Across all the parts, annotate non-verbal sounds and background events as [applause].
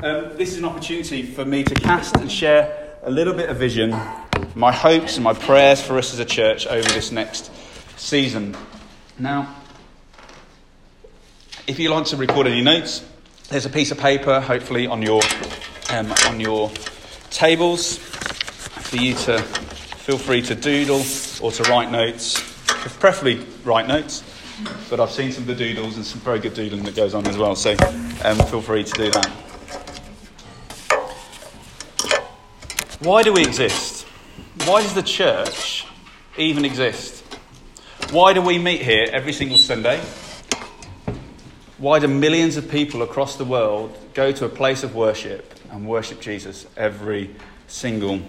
Um, this is an opportunity for me to cast and share a little bit of vision, my hopes and my prayers for us as a church over this next season. Now, if you like to record any notes, there's a piece of paper, hopefully, on your um, on your tables for you to feel free to doodle or to write notes, preferably write notes. But I've seen some of the doodles and some very good doodling that goes on as well, so um, feel free to do that. Why do we exist? Why does the church even exist? Why do we meet here every single Sunday? Why do millions of people across the world go to a place of worship and worship Jesus every single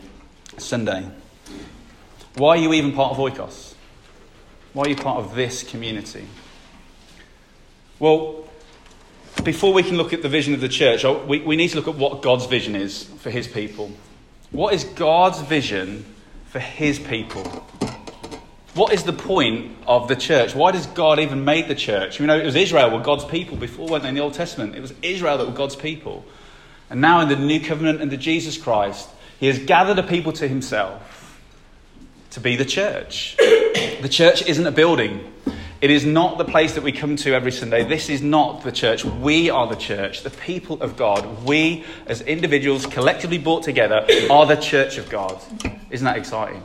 Sunday? Why are you even part of Oikos? Why are you part of this community? Well, before we can look at the vision of the church, we, we need to look at what God's vision is for his people. What is God's vision for his people? What is the point of the church? Why does God even make the church? You know, it was Israel were God's people before, weren't they, in the Old Testament? It was Israel that were God's people. And now in the new covenant under Jesus Christ, he has gathered a people to himself to be the church. [coughs] the church isn't a building. It is not the place that we come to every Sunday. This is not the church. We are the church, the people of God. We, as individuals collectively brought together, are the church of God. Isn't that exciting?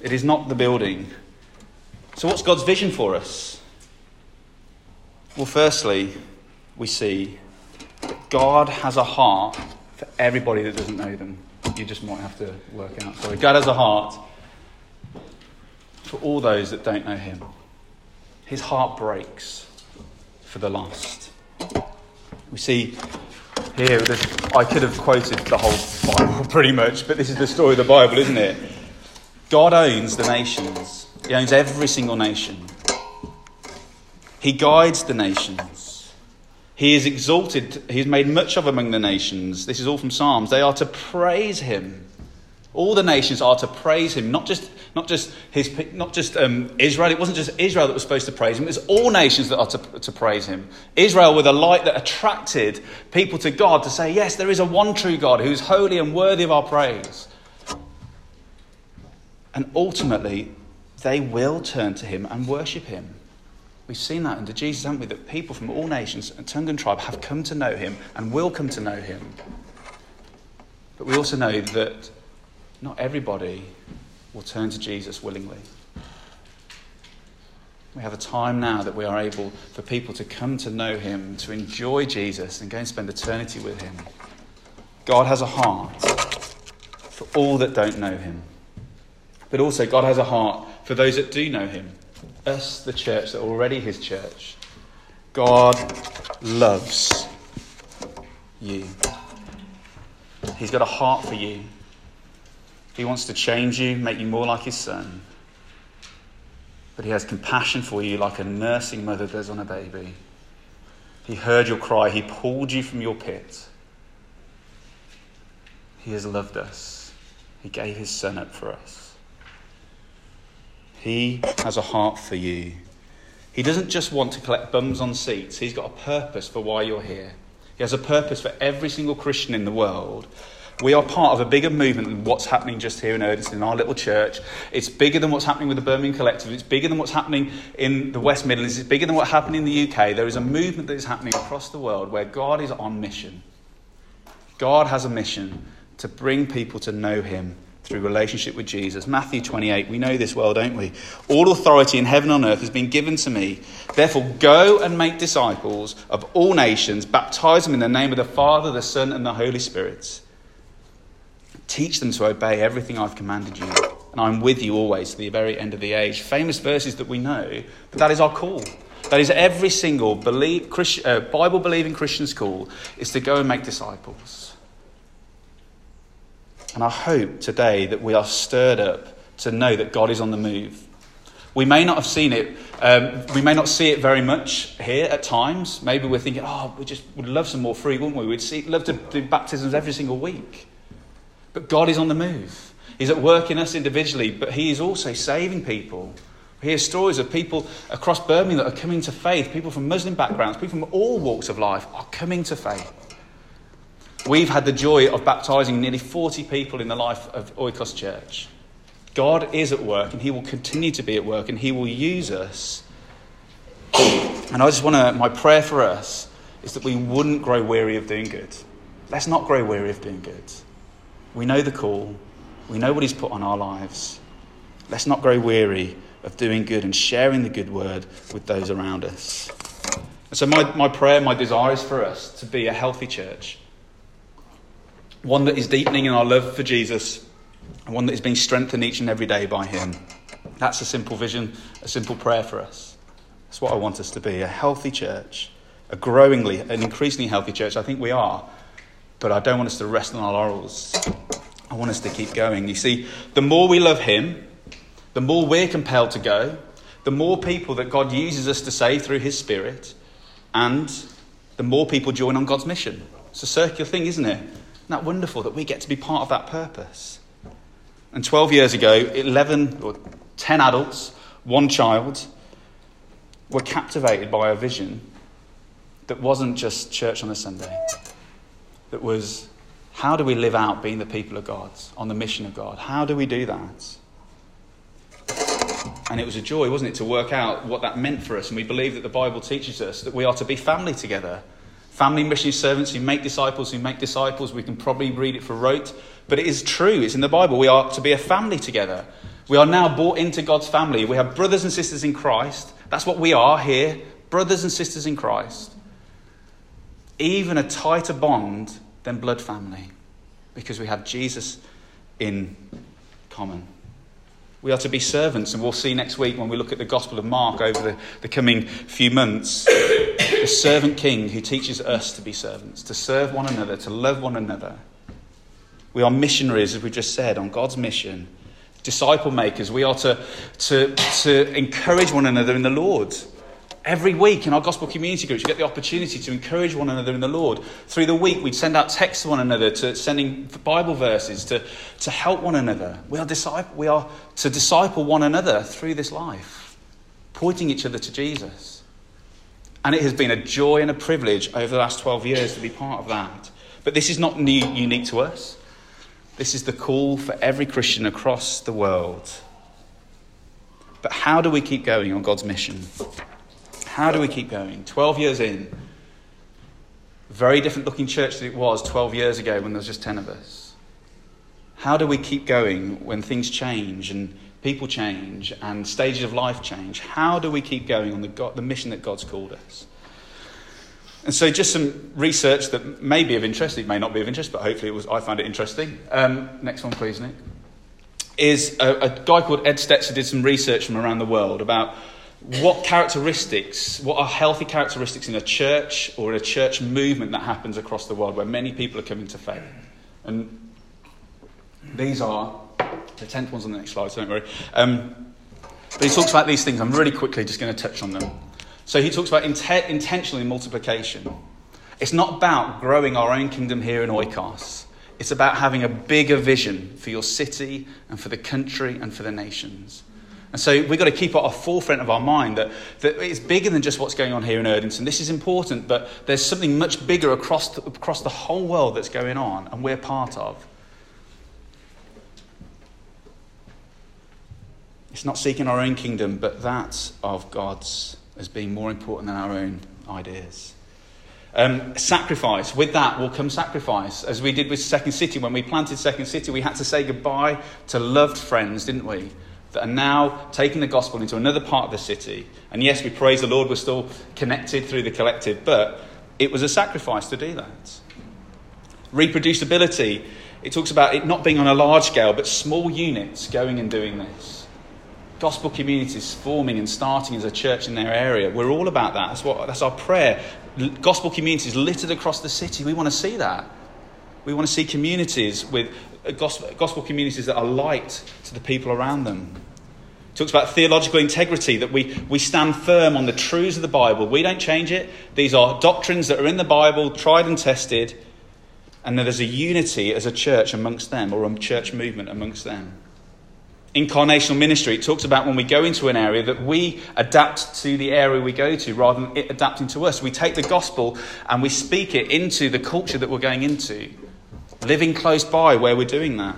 It is not the building. So, what's God's vision for us? Well, firstly, we see that God has a heart for everybody that doesn't know them. You just might have to work out. Sorry. God has a heart for all those that don't know Him. His heart breaks for the lost. We see here, I could have quoted the whole Bible [laughs] pretty much, but this is the story of the Bible, isn't it? God owns the nations, He owns every single nation. He guides the nations. He is exalted, He is made much of among the nations. This is all from Psalms. They are to praise Him. All the nations are to praise him, not just, not just, his, not just um, Israel. It wasn't just Israel that was supposed to praise him, it was all nations that are to, to praise him. Israel were the light that attracted people to God to say, yes, there is a one true God who is holy and worthy of our praise. And ultimately, they will turn to him and worship him. We've seen that under Jesus, haven't we? That people from all nations and tongue and tribe have come to know him and will come to know him. But we also know that not everybody will turn to Jesus willingly. We have a time now that we are able for people to come to know Him, to enjoy Jesus, and go and spend eternity with Him. God has a heart for all that don't know Him. But also, God has a heart for those that do know Him. Us, the church, that are already His church. God loves you. He's got a heart for you. He wants to change you, make you more like his son. But he has compassion for you like a nursing mother does on a baby. He heard your cry, he pulled you from your pit. He has loved us. He gave his son up for us. He has a heart for you. He doesn't just want to collect bums on seats, he's got a purpose for why you're here. He has a purpose for every single Christian in the world we are part of a bigger movement than what's happening just here in Erdington, in our little church. It's bigger than what's happening with the Birmingham Collective. It's bigger than what's happening in the West Midlands. It's bigger than what's happening in the UK. There is a movement that is happening across the world where God is on mission. God has a mission to bring people to know Him through relationship with Jesus. Matthew 28, we know this well, don't we? All authority in heaven and earth has been given to me. Therefore, go and make disciples of all nations, baptize them in the name of the Father, the Son, and the Holy Spirit Teach them to obey everything I've commanded you, and I'm with you always to the very end of the age. Famous verses that we know, but that is our call. That is every single believe, uh, Bible believing Christian's call is to go and make disciples. And I hope today that we are stirred up to know that God is on the move. We may not have seen it, um, we may not see it very much here at times. Maybe we're thinking, oh, we just would love some more free, wouldn't we? We'd see, love to do baptisms every single week. But God is on the move. He's at work in us individually, but He is also saving people. We hear stories of people across Birmingham that are coming to faith. People from Muslim backgrounds, people from all walks of life are coming to faith. We've had the joy of baptizing nearly 40 people in the life of Oikos Church. God is at work and He will continue to be at work and He will use us. And I just want to, my prayer for us is that we wouldn't grow weary of doing good. Let's not grow weary of doing good. We know the call, we know what He's put on our lives. Let's not grow weary of doing good and sharing the good word with those around us. And so, my, my prayer, my desire is for us to be a healthy church, one that is deepening in our love for Jesus, and one that is being strengthened each and every day by Him. That's a simple vision, a simple prayer for us. That's what I want us to be a healthy church, a growingly, an increasingly healthy church. I think we are, but I don't want us to rest on our laurels. I want us to keep going. You see, the more we love Him, the more we're compelled to go, the more people that God uses us to save through His Spirit, and the more people join on God's mission. It's a circular thing, isn't it? Isn't that wonderful that we get to be part of that purpose? And 12 years ago, 11 or 10 adults, one child, were captivated by a vision that wasn't just church on a Sunday, that was how do we live out being the people of God, on the mission of God? How do we do that? And it was a joy, wasn't it, to work out what that meant for us. And we believe that the Bible teaches us that we are to be family together. Family mission servants who make disciples, who make disciples. We can probably read it for rote, but it is true. It's in the Bible. We are to be a family together. We are now brought into God's family. We have brothers and sisters in Christ. That's what we are here brothers and sisters in Christ. Even a tighter bond than blood family because we have Jesus in common. We are to be servants, and we'll see next week when we look at the Gospel of Mark over the, the coming few months. the servant king who teaches us to be servants, to serve one another, to love one another. We are missionaries, as we just said, on God's mission. Disciple makers. We are to, to, to encourage one another in the Lord. Every week in our gospel community groups, we get the opportunity to encourage one another in the Lord. Through the week, we'd send out texts to one another, to sending Bible verses, to, to help one another. We are, disciple, we are to disciple one another through this life, pointing each other to Jesus. And it has been a joy and a privilege over the last 12 years to be part of that. But this is not new, unique to us. This is the call for every Christian across the world. But how do we keep going on God's mission? How do we keep going? 12 years in, very different looking church than it was 12 years ago when there was just 10 of us. How do we keep going when things change and people change and stages of life change? How do we keep going on the, God, the mission that God's called us? And so, just some research that may be of interest, it may not be of interest, but hopefully it was, I found it interesting. Um, next one, please, Nick. Is a, a guy called Ed Stetzer did some research from around the world about what characteristics, what are healthy characteristics in a church or in a church movement that happens across the world where many people are coming to faith? And these are the tenth ones on the next slide, so don't worry. Um, but he talks about these things. I'm really quickly just going to touch on them. So he talks about int- intentionally multiplication. It's not about growing our own kingdom here in Oikos. It's about having a bigger vision for your city and for the country and for the nations. And so we've got to keep at the forefront of our mind that, that it's bigger than just what's going on here in Erdington. This is important, but there's something much bigger across the, across the whole world that's going on, and we're part of. It's not seeking our own kingdom, but that of God's as being more important than our own ideas. Um, sacrifice. With that will come sacrifice. As we did with Second City. When we planted Second City, we had to say goodbye to loved friends, didn't we? That are now taking the gospel into another part of the city. And yes, we praise the Lord, we're still connected through the collective, but it was a sacrifice to do that. Reproducibility, it talks about it not being on a large scale, but small units going and doing this. Gospel communities forming and starting as a church in their area. We're all about that. That's, what, that's our prayer. Gospel communities littered across the city. We want to see that. We want to see communities with uh, gospel, gospel communities that are light to the people around them. It talks about theological integrity, that we, we stand firm on the truths of the Bible. We don't change it. These are doctrines that are in the Bible, tried and tested, and that there's a unity as a church amongst them, or a church movement amongst them. incarnational ministry, it talks about when we go into an area that we adapt to the area we go to rather than it adapting to us. We take the gospel and we speak it into the culture that we're going into, living close by where we're doing that.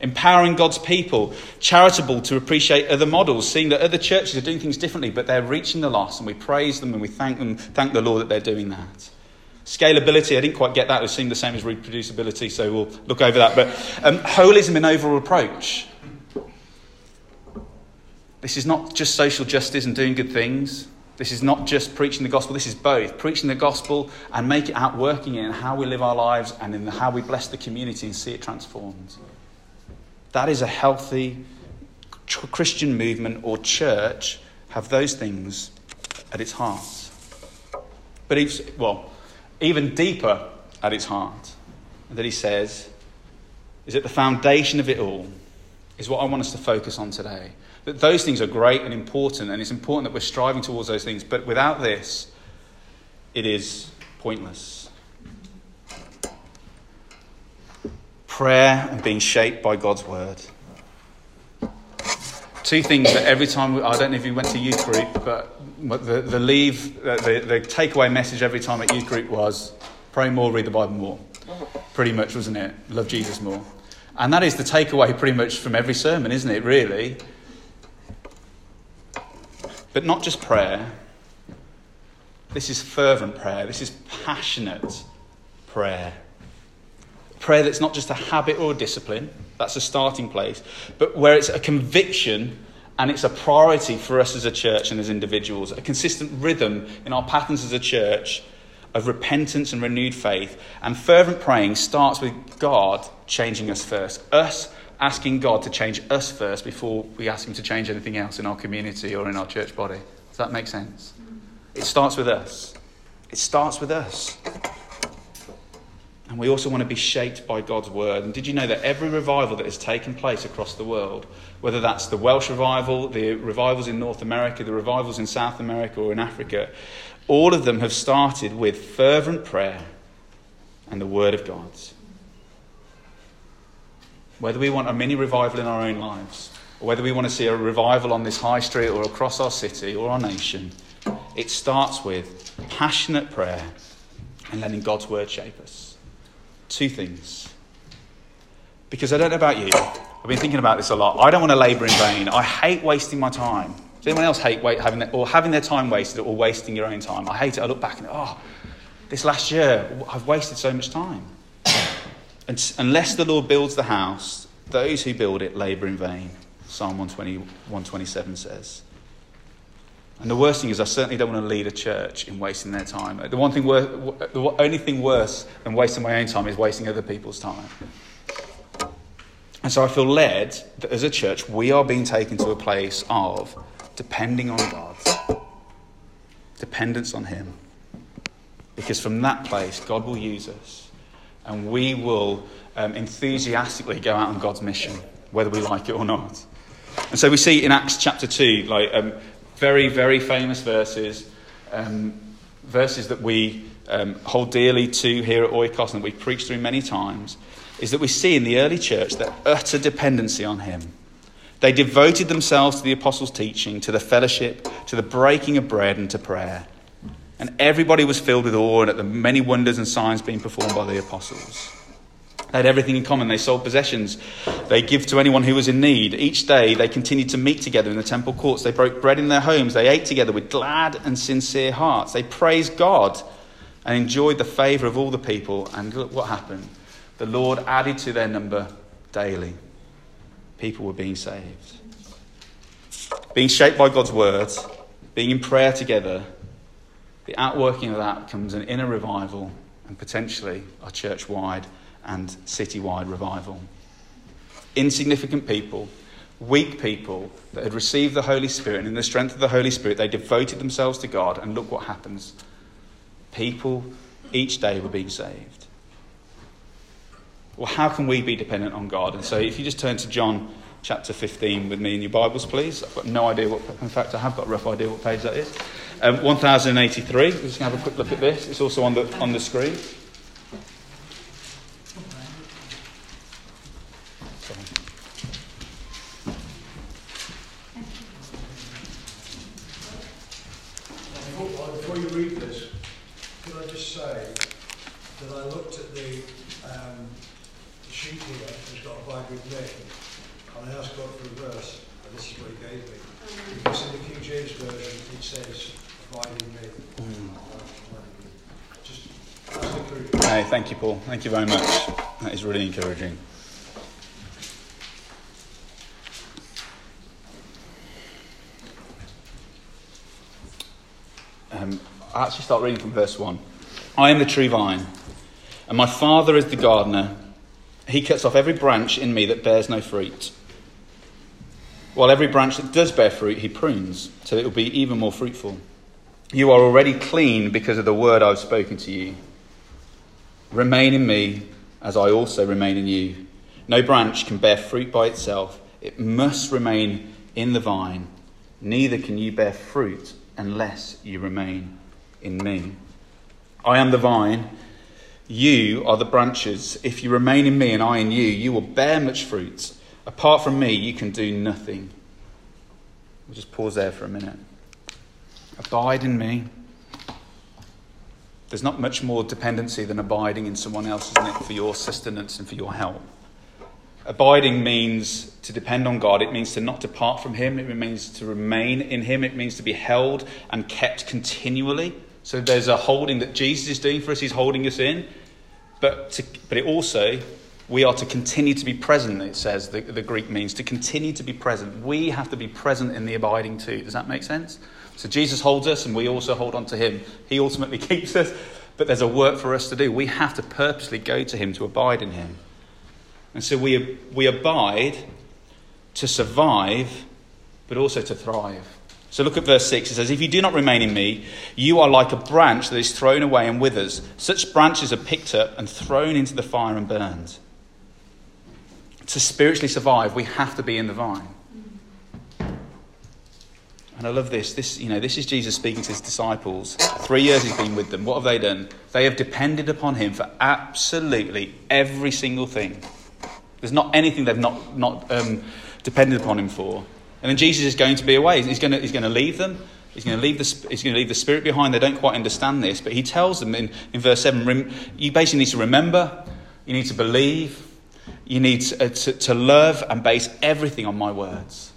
Empowering God's people, charitable to appreciate other models, seeing that other churches are doing things differently, but they're reaching the lost, and we praise them and we thank them, thank the Lord that they're doing that. Scalability, I didn't quite get that. It seemed the same as reproducibility, so we'll look over that. But um, holism in overall approach. This is not just social justice and doing good things. This is not just preaching the gospel. This is both preaching the gospel and make it out working in how we live our lives and in how we bless the community and see it transformed. That is a healthy Christian movement or church have those things at its heart. But it's, well, even deeper at its heart, that he says is at the foundation of it all is what I want us to focus on today. That those things are great and important, and it's important that we're striving towards those things, but without this, it is pointless. Prayer and being shaped by God's word. Two things that every time, we, I don't know if you went to youth group, but the, the leave, the, the takeaway message every time at youth group was pray more, read the Bible more. Pretty much, wasn't it? Love Jesus more. And that is the takeaway pretty much from every sermon, isn't it, really? But not just prayer. This is fervent prayer. This is passionate prayer. Prayer that's not just a habit or a discipline, that's a starting place, but where it's a conviction and it's a priority for us as a church and as individuals, a consistent rhythm in our patterns as a church of repentance and renewed faith. And fervent praying starts with God changing us first, us asking God to change us first before we ask Him to change anything else in our community or in our church body. Does that make sense? It starts with us. It starts with us. And we also want to be shaped by God's word. And did you know that every revival that has taken place across the world, whether that's the Welsh revival, the revivals in North America, the revivals in South America or in Africa, all of them have started with fervent prayer and the word of God. Whether we want a mini revival in our own lives, or whether we want to see a revival on this high street or across our city or our nation, it starts with passionate prayer and letting God's word shape us. Two things. Because I don't know about you, I've been thinking about this a lot. I don't want to labour in vain. I hate wasting my time. Does anyone else hate wait, having their, or having their time wasted or wasting your own time? I hate it. I look back and oh, this last year I've wasted so much time. Unless the Lord builds the house, those who build it labour in vain. Psalm 120, 127 says. And the worst thing is, I certainly don't want to lead a church in wasting their time. The one thing, wor- the only thing worse than wasting my own time is wasting other people's time. And so I feel led that as a church, we are being taken to a place of depending on God, dependence on Him. Because from that place, God will use us, and we will um, enthusiastically go out on God's mission, whether we like it or not. And so we see in Acts chapter 2, like um, very, very famous verses, um, verses that we um, hold dearly to here at Oikos and that we've preached through many times, is that we see in the early church their utter dependency on Him. They devoted themselves to the apostles' teaching, to the fellowship, to the breaking of bread, and to prayer. And everybody was filled with awe at the many wonders and signs being performed by the apostles. They had everything in common. They sold possessions. They give to anyone who was in need. Each day they continued to meet together in the temple courts. They broke bread in their homes. They ate together with glad and sincere hearts. They praised God and enjoyed the favour of all the people. And look what happened. The Lord added to their number daily. People were being saved. Being shaped by God's word, being in prayer together, the outworking of that comes an inner revival and potentially a church wide and city wide revival. Insignificant people, weak people that had received the Holy Spirit, and in the strength of the Holy Spirit, they devoted themselves to God, and look what happens. People each day were being saved. Well, how can we be dependent on God? And so, if you just turn to John chapter 15 with me in your Bibles, please. I've got no idea what, in fact, I have got a rough idea what page that is. Um, 1083. We're just going to have a quick look at this. It's also on the, on the screen. um, the sheet here has got abide with me, and I asked God for a verse, and this is what he gave me. Because in the King James Version it says, abide in me. Mm. Just, that's encouraging. Hey, thank you, Paul. Thank you very much. That is really encouraging. Um, I actually start reading from verse 1. I am the true vine, and my Father is the gardener. He cuts off every branch in me that bears no fruit. While every branch that does bear fruit, he prunes, so it will be even more fruitful. You are already clean because of the word I've spoken to you. Remain in me as I also remain in you. No branch can bear fruit by itself, it must remain in the vine. Neither can you bear fruit unless you remain in me. I am the vine, you are the branches. If you remain in me and I in you, you will bear much fruit. Apart from me, you can do nothing. We'll just pause there for a minute. Abide in me. There's not much more dependency than abiding in someone else, isn't it, for your sustenance and for your help. Abiding means to depend on God. It means to not depart from Him. It means to remain in Him. It means to be held and kept continually. So there's a holding that Jesus is doing for us. He's holding us in. But, to, but it also, we are to continue to be present, it says, the, the Greek means to continue to be present. We have to be present in the abiding too. Does that make sense? So Jesus holds us and we also hold on to Him. He ultimately [laughs] keeps us. But there's a work for us to do. We have to purposely go to Him to abide in Him. And so we, we abide to survive, but also to thrive. So look at verse 6. It says, If you do not remain in me, you are like a branch that is thrown away and withers. Such branches are picked up and thrown into the fire and burned. To spiritually survive, we have to be in the vine. And I love this. This, you know, this is Jesus speaking to his disciples. Three years he's been with them. What have they done? They have depended upon him for absolutely every single thing. There's not anything they've not, not um, depended upon him for. And then Jesus is going to be away. He's going to, he's going to leave them. He's going, to leave the, he's going to leave the Spirit behind. They don't quite understand this, but he tells them in, in verse 7 you basically need to remember, you need to believe, you need to, uh, to, to love and base everything on my words.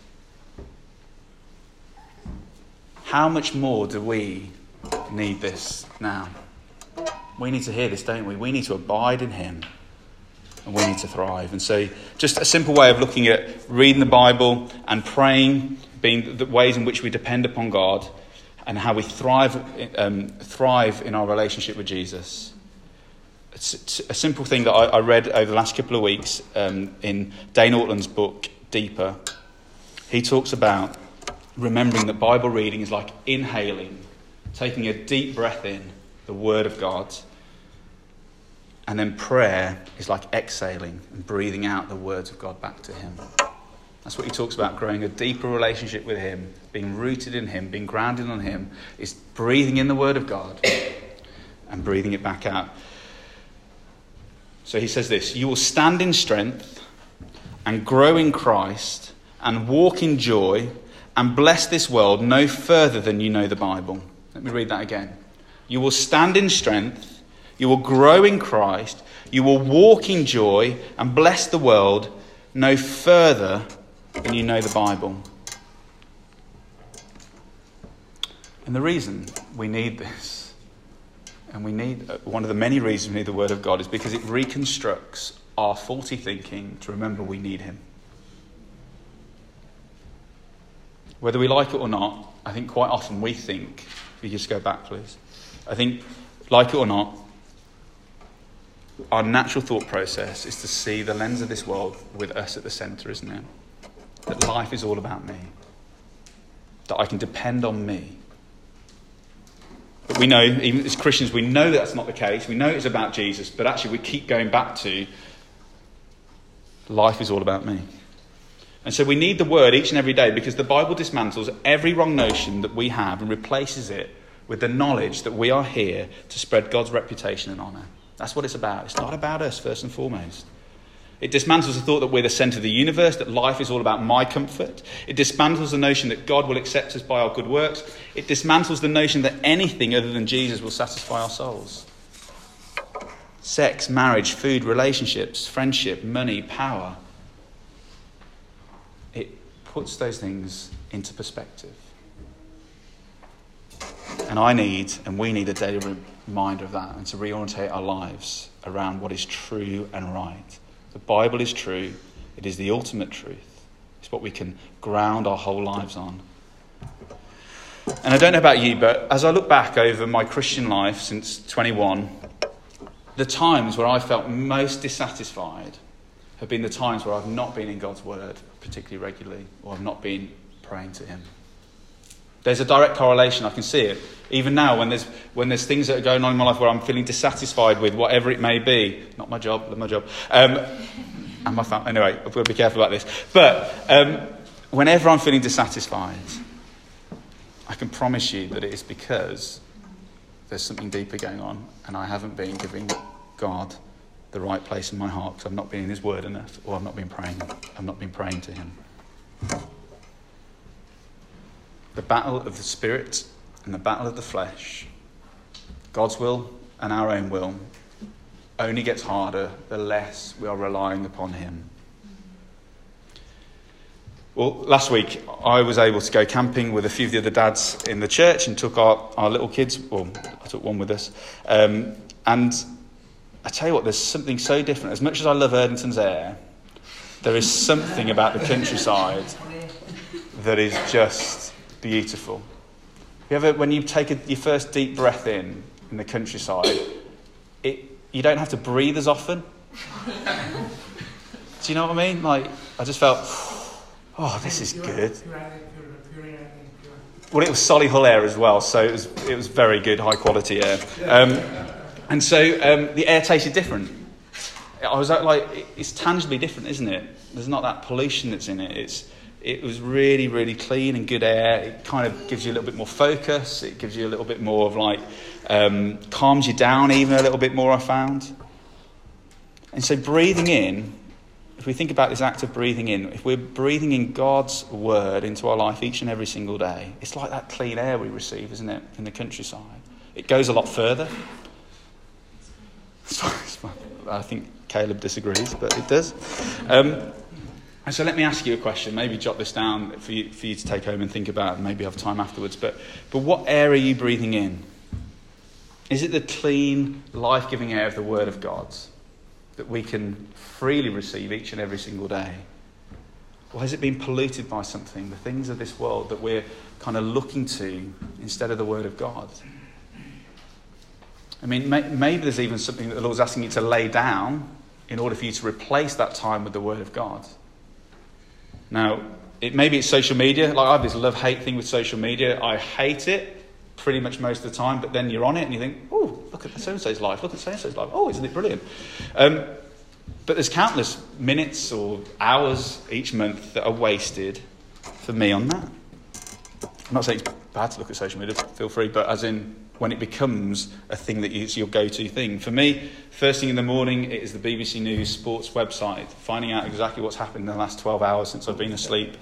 How much more do we need this now? We need to hear this, don't we? We need to abide in Him and we need to thrive. And so, just a simple way of looking at reading the Bible and praying, being the ways in which we depend upon God and how we thrive, um, thrive in our relationship with Jesus. It's a simple thing that I, I read over the last couple of weeks um, in Dane Ortlund's book, Deeper. He talks about remembering that Bible reading is like inhaling, taking a deep breath in the Word of God and then prayer is like exhaling and breathing out the words of God back to Him. That's what he talks about growing a deeper relationship with Him, being rooted in Him, being grounded on Him, is breathing in the Word of God and breathing it back out. So he says this You will stand in strength and grow in Christ and walk in joy and bless this world no further than you know the Bible. Let me read that again. You will stand in strength you will grow in Christ. You will walk in joy and bless the world no further than you know the Bible. And the reason we need this, and we need uh, one of the many reasons we need the Word of God, is because it reconstructs our faulty thinking to remember we need Him. Whether we like it or not, I think quite often we think, if you just go back, please, I think, like it or not, our natural thought process is to see the lens of this world with us at the centre, isn't it? That life is all about me. That I can depend on me. But we know, even as Christians, we know that's not the case. We know it's about Jesus, but actually we keep going back to life is all about me. And so we need the word each and every day because the Bible dismantles every wrong notion that we have and replaces it with the knowledge that we are here to spread God's reputation and honour. That's what it's about. It's not about us, first and foremost. It dismantles the thought that we're the centre of the universe, that life is all about my comfort. It dismantles the notion that God will accept us by our good works. It dismantles the notion that anything other than Jesus will satisfy our souls. sex, marriage, food, relationships, friendship, money, power. It puts those things into perspective. And I need, and we need a daily reminder of that and to reorientate our lives around what is true and right. The Bible is true, it is the ultimate truth. It's what we can ground our whole lives on. And I don't know about you, but as I look back over my Christian life since 21, the times where I felt most dissatisfied have been the times where I've not been in God's Word particularly regularly or I've not been praying to Him. There's a direct correlation. I can see it. Even now, when there's, when there's things that are going on in my life where I'm feeling dissatisfied with whatever it may be, not my job, my job, um, and my family. Anyway, I've got to be careful about this. But um, whenever I'm feeling dissatisfied, I can promise you that it is because there's something deeper going on, and I haven't been giving God the right place in my heart because I've not been in His Word enough, or I've not been praying. I've not been praying to Him. The battle of the Spirit and the battle of the flesh, God's will and our own will, only gets harder the less we are relying upon Him. Well, last week I was able to go camping with a few of the other dads in the church and took our, our little kids. Well, I took one with us. Um, and I tell you what, there's something so different. As much as I love Erdington's air, there is something about the countryside that is just beautiful. You ever, when you take a, your first deep breath in in the countryside, it, you don't have to breathe as often. Do you know what I mean? Like, I just felt, [sighs] oh, this is good. Well, it was Solihull air as well, so it was, it was very good, high quality air. Um, and so um, the air tasted different. I was like, it's tangibly different, isn't it? There's not that pollution that's in it. It's, it was really, really clean and good air. It kind of gives you a little bit more focus. It gives you a little bit more of like, um, calms you down even a little bit more, I found. And so breathing in, if we think about this act of breathing in, if we're breathing in God's word into our life each and every single day, it's like that clean air we receive, isn't it, in the countryside? It goes a lot further. [laughs] I think Caleb disagrees, but it does. Um, and so let me ask you a question. Maybe jot this down for you, for you to take home and think about, and maybe have time afterwards. But, but what air are you breathing in? Is it the clean, life giving air of the Word of God that we can freely receive each and every single day? Or has it been polluted by something, the things of this world that we're kind of looking to instead of the Word of God? I mean, maybe there's even something that the Lord's asking you to lay down in order for you to replace that time with the Word of God. Now, it, maybe it's social media. Like I have this love hate thing with social media. I hate it pretty much most of the time, but then you're on it and you think, oh, look at so and so's life, look at so and so's life. Oh, isn't it brilliant? Um, but there's countless minutes or hours each month that are wasted for me on that. I'm not saying it's bad to look at social media, feel free, but as in when it becomes a thing that is your go to thing. For me, first thing in the morning, it is the BBC News sports website, finding out exactly what's happened in the last 12 hours since I've been asleep.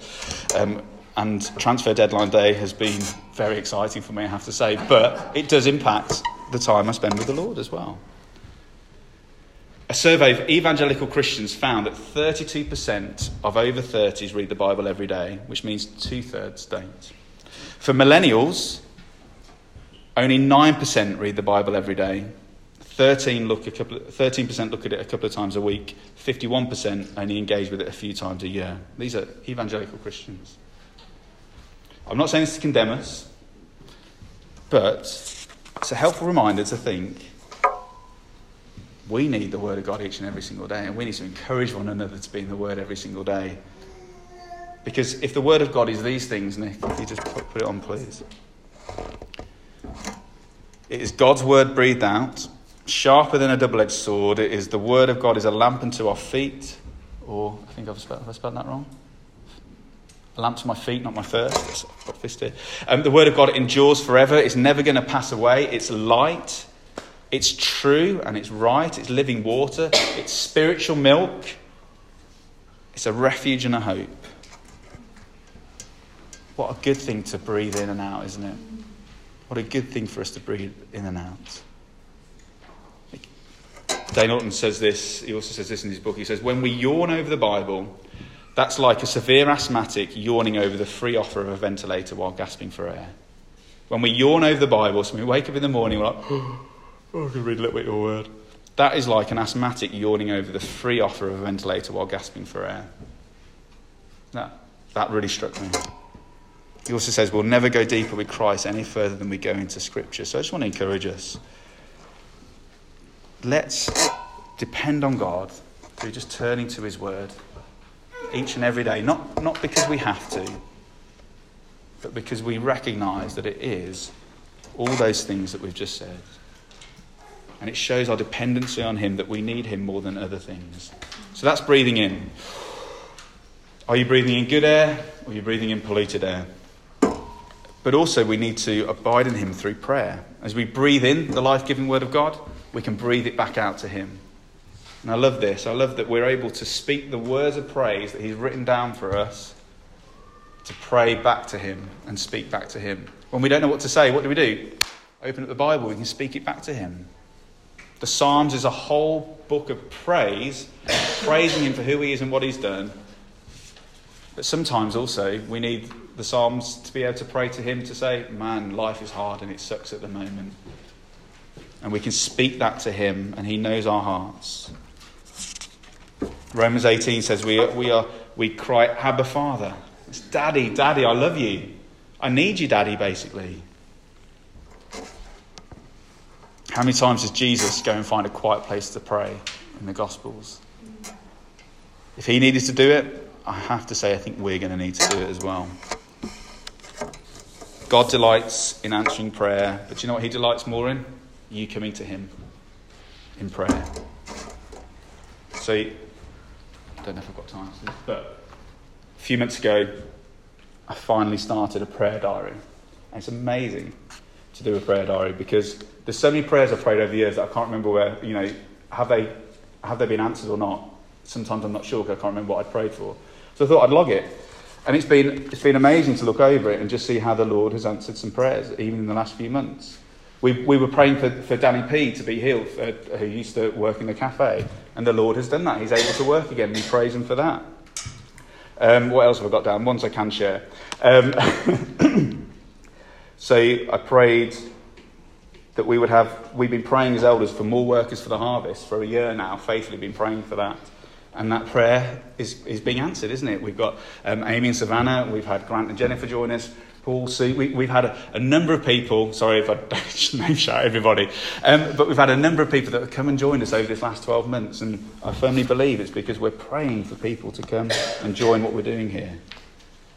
Um, and transfer deadline day has been very exciting for me, I have to say, but it does impact the time I spend with the Lord as well. A survey of evangelical Christians found that 32% of over 30s read the Bible every day, which means two thirds don't. For millennials, only 9% read the Bible every day. 13 look a couple, 13% look at it a couple of times a week. 51% only engage with it a few times a year. These are evangelical Christians. I'm not saying this to condemn us, but it's a helpful reminder to think we need the Word of God each and every single day, and we need to encourage one another to be in the Word every single day. Because if the Word of God is these things, Nick, if you just put, put it on, please. It is God's word breathed out, sharper than a double edged sword. It is the word of God is a lamp unto our feet. Or, I think I've spelled, have I spelled that wrong? A lamp to my feet, not my first. Um, the word of God endures forever. It's never going to pass away. It's light. It's true and it's right. It's living water. It's spiritual milk. It's a refuge and a hope. What a good thing to breathe in and out, isn't it? What a good thing for us to breathe in and out. Dane Ortlund says this, he also says this in his book. He says, When we yawn over the Bible, that's like a severe asthmatic yawning over the free offer of a ventilator while gasping for air. When we yawn over the Bible, so we wake up in the morning, we're like, [gasps] oh, I can read a little bit of your word. That is like an asthmatic yawning over the free offer of a ventilator while gasping for air. That, that really struck me. He also says we'll never go deeper with Christ any further than we go into Scripture. So I just want to encourage us. Let's depend on God through just turning to His Word each and every day. Not, not because we have to, but because we recognize that it is all those things that we've just said. And it shows our dependency on Him that we need Him more than other things. So that's breathing in. Are you breathing in good air or are you breathing in polluted air? But also, we need to abide in Him through prayer. As we breathe in the life giving Word of God, we can breathe it back out to Him. And I love this. I love that we're able to speak the words of praise that He's written down for us to pray back to Him and speak back to Him. When we don't know what to say, what do we do? Open up the Bible, we can speak it back to Him. The Psalms is a whole book of praise, praising Him for who He is and what He's done. But sometimes also we need the Psalms to be able to pray to Him to say, Man, life is hard and it sucks at the moment. And we can speak that to Him and He knows our hearts. Romans 18 says we, are, we, are, we cry, Abba Father. It's Daddy, Daddy, I love you. I need you, Daddy, basically. How many times does Jesus go and find a quiet place to pray in the Gospels? If he needed to do it, I have to say, I think we're going to need to do it as well. God delights in answering prayer, but you know what he delights more in? You coming to him in prayer. So, I don't know if I've got time, but a few months ago, I finally started a prayer diary. And it's amazing to do a prayer diary because there's so many prayers I've prayed over the years that I can't remember where, you know, have they, have they been answered or not? Sometimes I'm not sure because I can't remember what I prayed for. So I thought I'd log it. And it's been, it's been amazing to look over it and just see how the Lord has answered some prayers, even in the last few months. We, we were praying for, for Danny P to be healed, uh, who used to work in the cafe, and the Lord has done that. He's able to work again. We praise Him for that. Um, what else have I got down? Ones I can share. Um, [coughs] so I prayed that we would have, we've been praying as elders for more workers for the harvest for a year now, faithfully been praying for that. And that prayer is, is being answered, isn't it? We've got um, Amy and Savannah, we've had Grant and Jennifer join us, Paul, Sue. We, have had a, a, number of people, sorry if I [laughs] don't name shout everybody, um, but we've had a number of people that have come and joined us over this last 12 months. And I firmly believe it's because we're praying for people to come and join what we're doing here.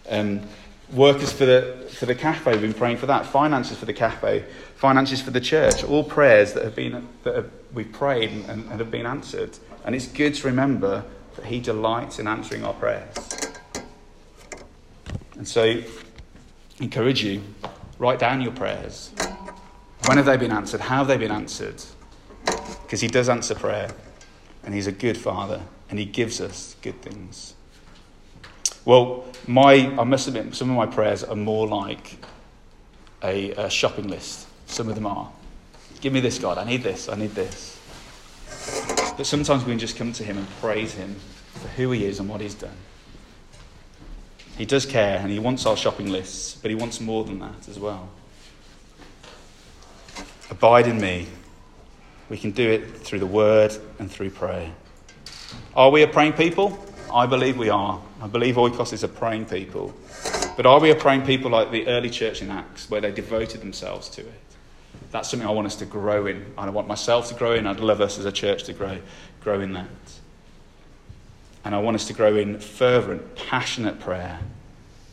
Um, workers for the, for the cafe, we've been praying for that. Finances for the cafe, finances for the church. All prayers that, have been, that have, we've prayed and, and have been answered. And it's good to remember that He delights in answering our prayers. And so, encourage you write down your prayers. When have they been answered? How have they been answered? Because He does answer prayer, and He's a good Father, and He gives us good things. Well, my, I must admit, some of my prayers are more like a, a shopping list. Some of them are. Give me this, God. I need this. I need this. But sometimes we can just come to Him and praise Him for who He is and what He's done. He does care and He wants our shopping lists, but He wants more than that as well. Abide in me. We can do it through the Word and through prayer. Are we a praying people? I believe we are. I believe Oikos is a praying people. But are we a praying people like the early church in Acts, where they devoted themselves to it? That's something I want us to grow in. I want myself to grow in. I'd love us as a church to grow, grow in that. And I want us to grow in fervent, passionate prayer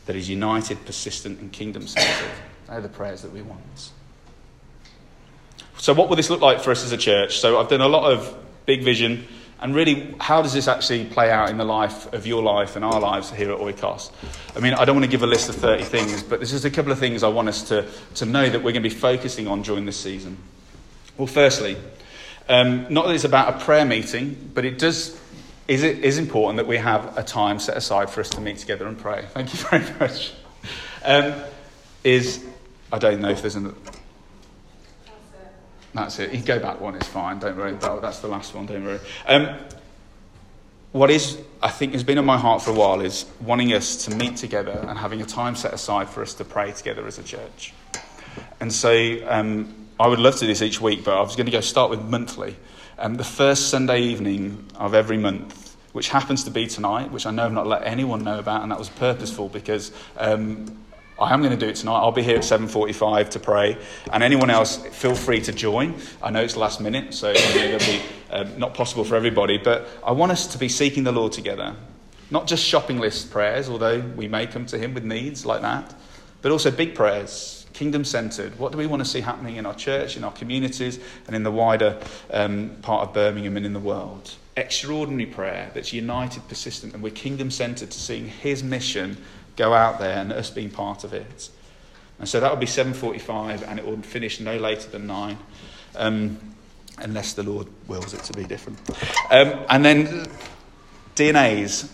that is united, persistent, and kingdom centered. They're the prayers that we want. So, what will this look like for us as a church? So, I've done a lot of big vision and really, how does this actually play out in the life of your life and our lives here at Oikos? I mean, I don't want to give a list of 30 things, but there's just a couple of things I want us to, to know that we're going to be focusing on during this season. Well, firstly, um, not that it's about a prayer meeting, but it does is it is important that we have a time set aside for us to meet together and pray. Thank you very [laughs] much. Um, is I don't know if there's an That's it. You go back one, it's fine. Don't worry. That, that's the last one. Don't worry. Um, what is, I think, has been on my heart for a while is wanting us to meet together and having a time set aside for us to pray together as a church. And so um, I would love to do this each week, but I was going to go start with monthly. Um, the first Sunday evening of every month, which happens to be tonight, which I know I've not let anyone know about, and that was purposeful because um, I am going to do it tonight. I'll be here at 7:45 to pray, and anyone else, feel free to join. I know it's last minute, so it'll be uh, not possible for everybody. But I want us to be seeking the Lord together, not just shopping list prayers, although we may come to Him with needs like that, but also big prayers, kingdom centered. What do we want to see happening in our church, in our communities, and in the wider um, part of Birmingham and in the world? Extraordinary prayer that's united, persistent, and we're kingdom centered to seeing His mission go out there and us being part of it. And so that will be 7.45 and it will finish no later than 9, um, unless the Lord wills it to be different. Um, and then DNAs.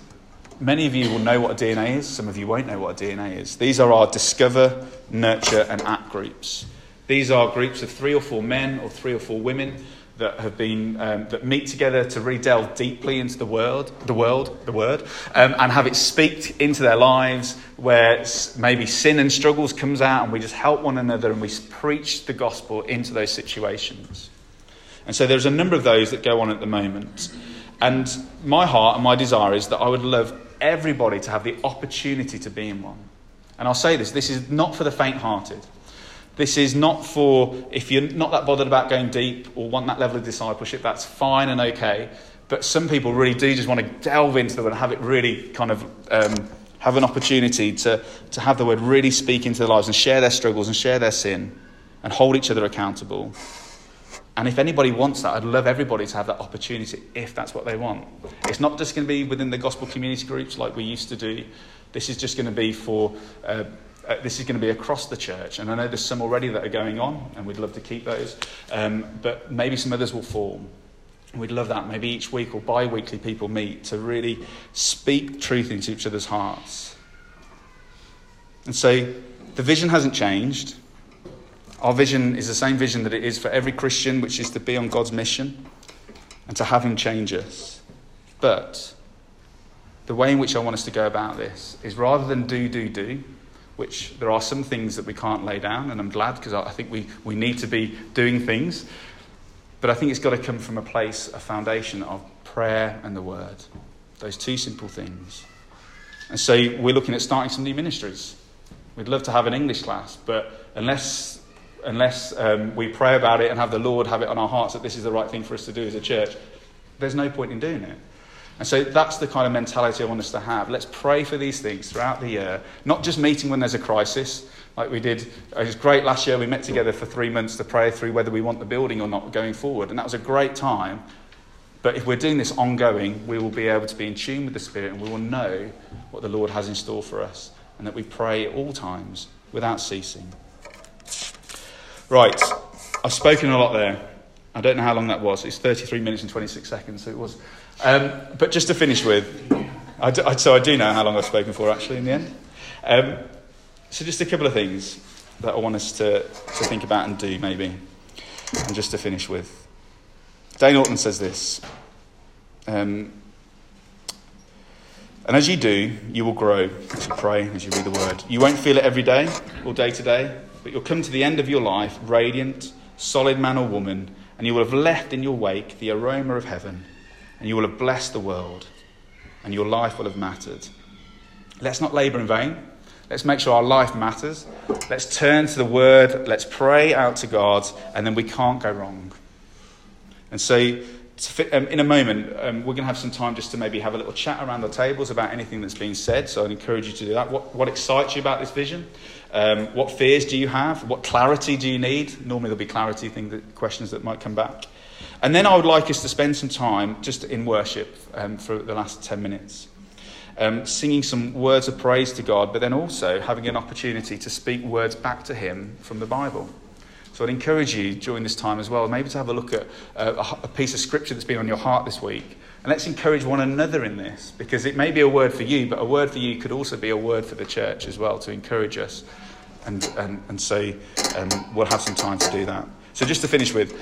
Many of you will know what a DNA is. Some of you won't know what a DNA is. These are our discover, nurture, and act groups. These are groups of three or four men or three or four women that have been um, that meet together to really delve deeply into the world, the world, the word, um, and have it speak into their lives, where maybe sin and struggles comes out, and we just help one another and we preach the gospel into those situations. And so there's a number of those that go on at the moment, and my heart and my desire is that I would love everybody to have the opportunity to be in one. And I'll say this: this is not for the faint-hearted. This is not for if you're not that bothered about going deep or want that level of discipleship, that's fine and okay. But some people really do just want to delve into the word and have it really kind of um, have an opportunity to, to have the word really speak into their lives and share their struggles and share their sin and hold each other accountable. And if anybody wants that, I'd love everybody to have that opportunity if that's what they want. It's not just going to be within the gospel community groups like we used to do. This is just going to be for uh, uh, this is going to be across the church. And I know there's some already that are going on, and we'd love to keep those. Um, but maybe some others will form. We'd love that. Maybe each week or bi weekly people meet to really speak truth into each other's hearts. And so the vision hasn't changed. Our vision is the same vision that it is for every Christian, which is to be on God's mission and to have Him change us. But the way in which I want us to go about this is rather than do, do, do, which there are some things that we can't lay down, and I'm glad because I think we, we need to be doing things. But I think it's got to come from a place, a foundation of prayer and the word. Those two simple things. And so we're looking at starting some new ministries. We'd love to have an English class, but unless, unless um, we pray about it and have the Lord have it on our hearts that this is the right thing for us to do as a church, there's no point in doing it. And so that's the kind of mentality I want us to have. Let's pray for these things throughout the year, not just meeting when there's a crisis, like we did. It was great last year. We met together for three months to pray through whether we want the building or not going forward. And that was a great time. But if we're doing this ongoing, we will be able to be in tune with the Spirit and we will know what the Lord has in store for us and that we pray at all times without ceasing. Right, I've spoken a lot there. I don't know how long that was. It's 33 minutes and 26 seconds, so it was. Um, but just to finish with, I do, I, so I do know how long I've spoken for actually in the end. Um, so just a couple of things that I want us to, to think about and do maybe. And just to finish with. Dane Ortlund says this. Um, and as you do, you will grow as you pray, as you read the word. You won't feel it every day or day to day, but you'll come to the end of your life radiant, solid man or woman, and you will have left in your wake the aroma of heaven and you will have blessed the world, and your life will have mattered. Let's not labour in vain. Let's make sure our life matters. Let's turn to the Word. Let's pray out to God, and then we can't go wrong. And so, um, in a moment, um, we're going to have some time just to maybe have a little chat around the tables about anything that's been said. So, I'd encourage you to do that. What, what excites you about this vision? Um, what fears do you have? What clarity do you need? Normally, there'll be clarity thing that, questions that might come back. And then I would like us to spend some time just in worship um, for the last 10 minutes, um, singing some words of praise to God, but then also having an opportunity to speak words back to Him from the Bible. So I'd encourage you during this time as well, maybe to have a look at uh, a piece of scripture that's been on your heart this week. And let's encourage one another in this, because it may be a word for you, but a word for you could also be a word for the church as well to encourage us. And, and, and so um, we'll have some time to do that. So, just to finish with,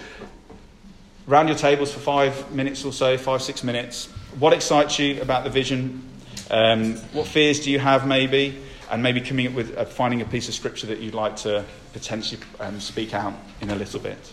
round your tables for five minutes or so, five, six minutes. What excites you about the vision? Um, what fears do you have, maybe? And maybe coming up with uh, finding a piece of scripture that you'd like to potentially um, speak out in a little bit.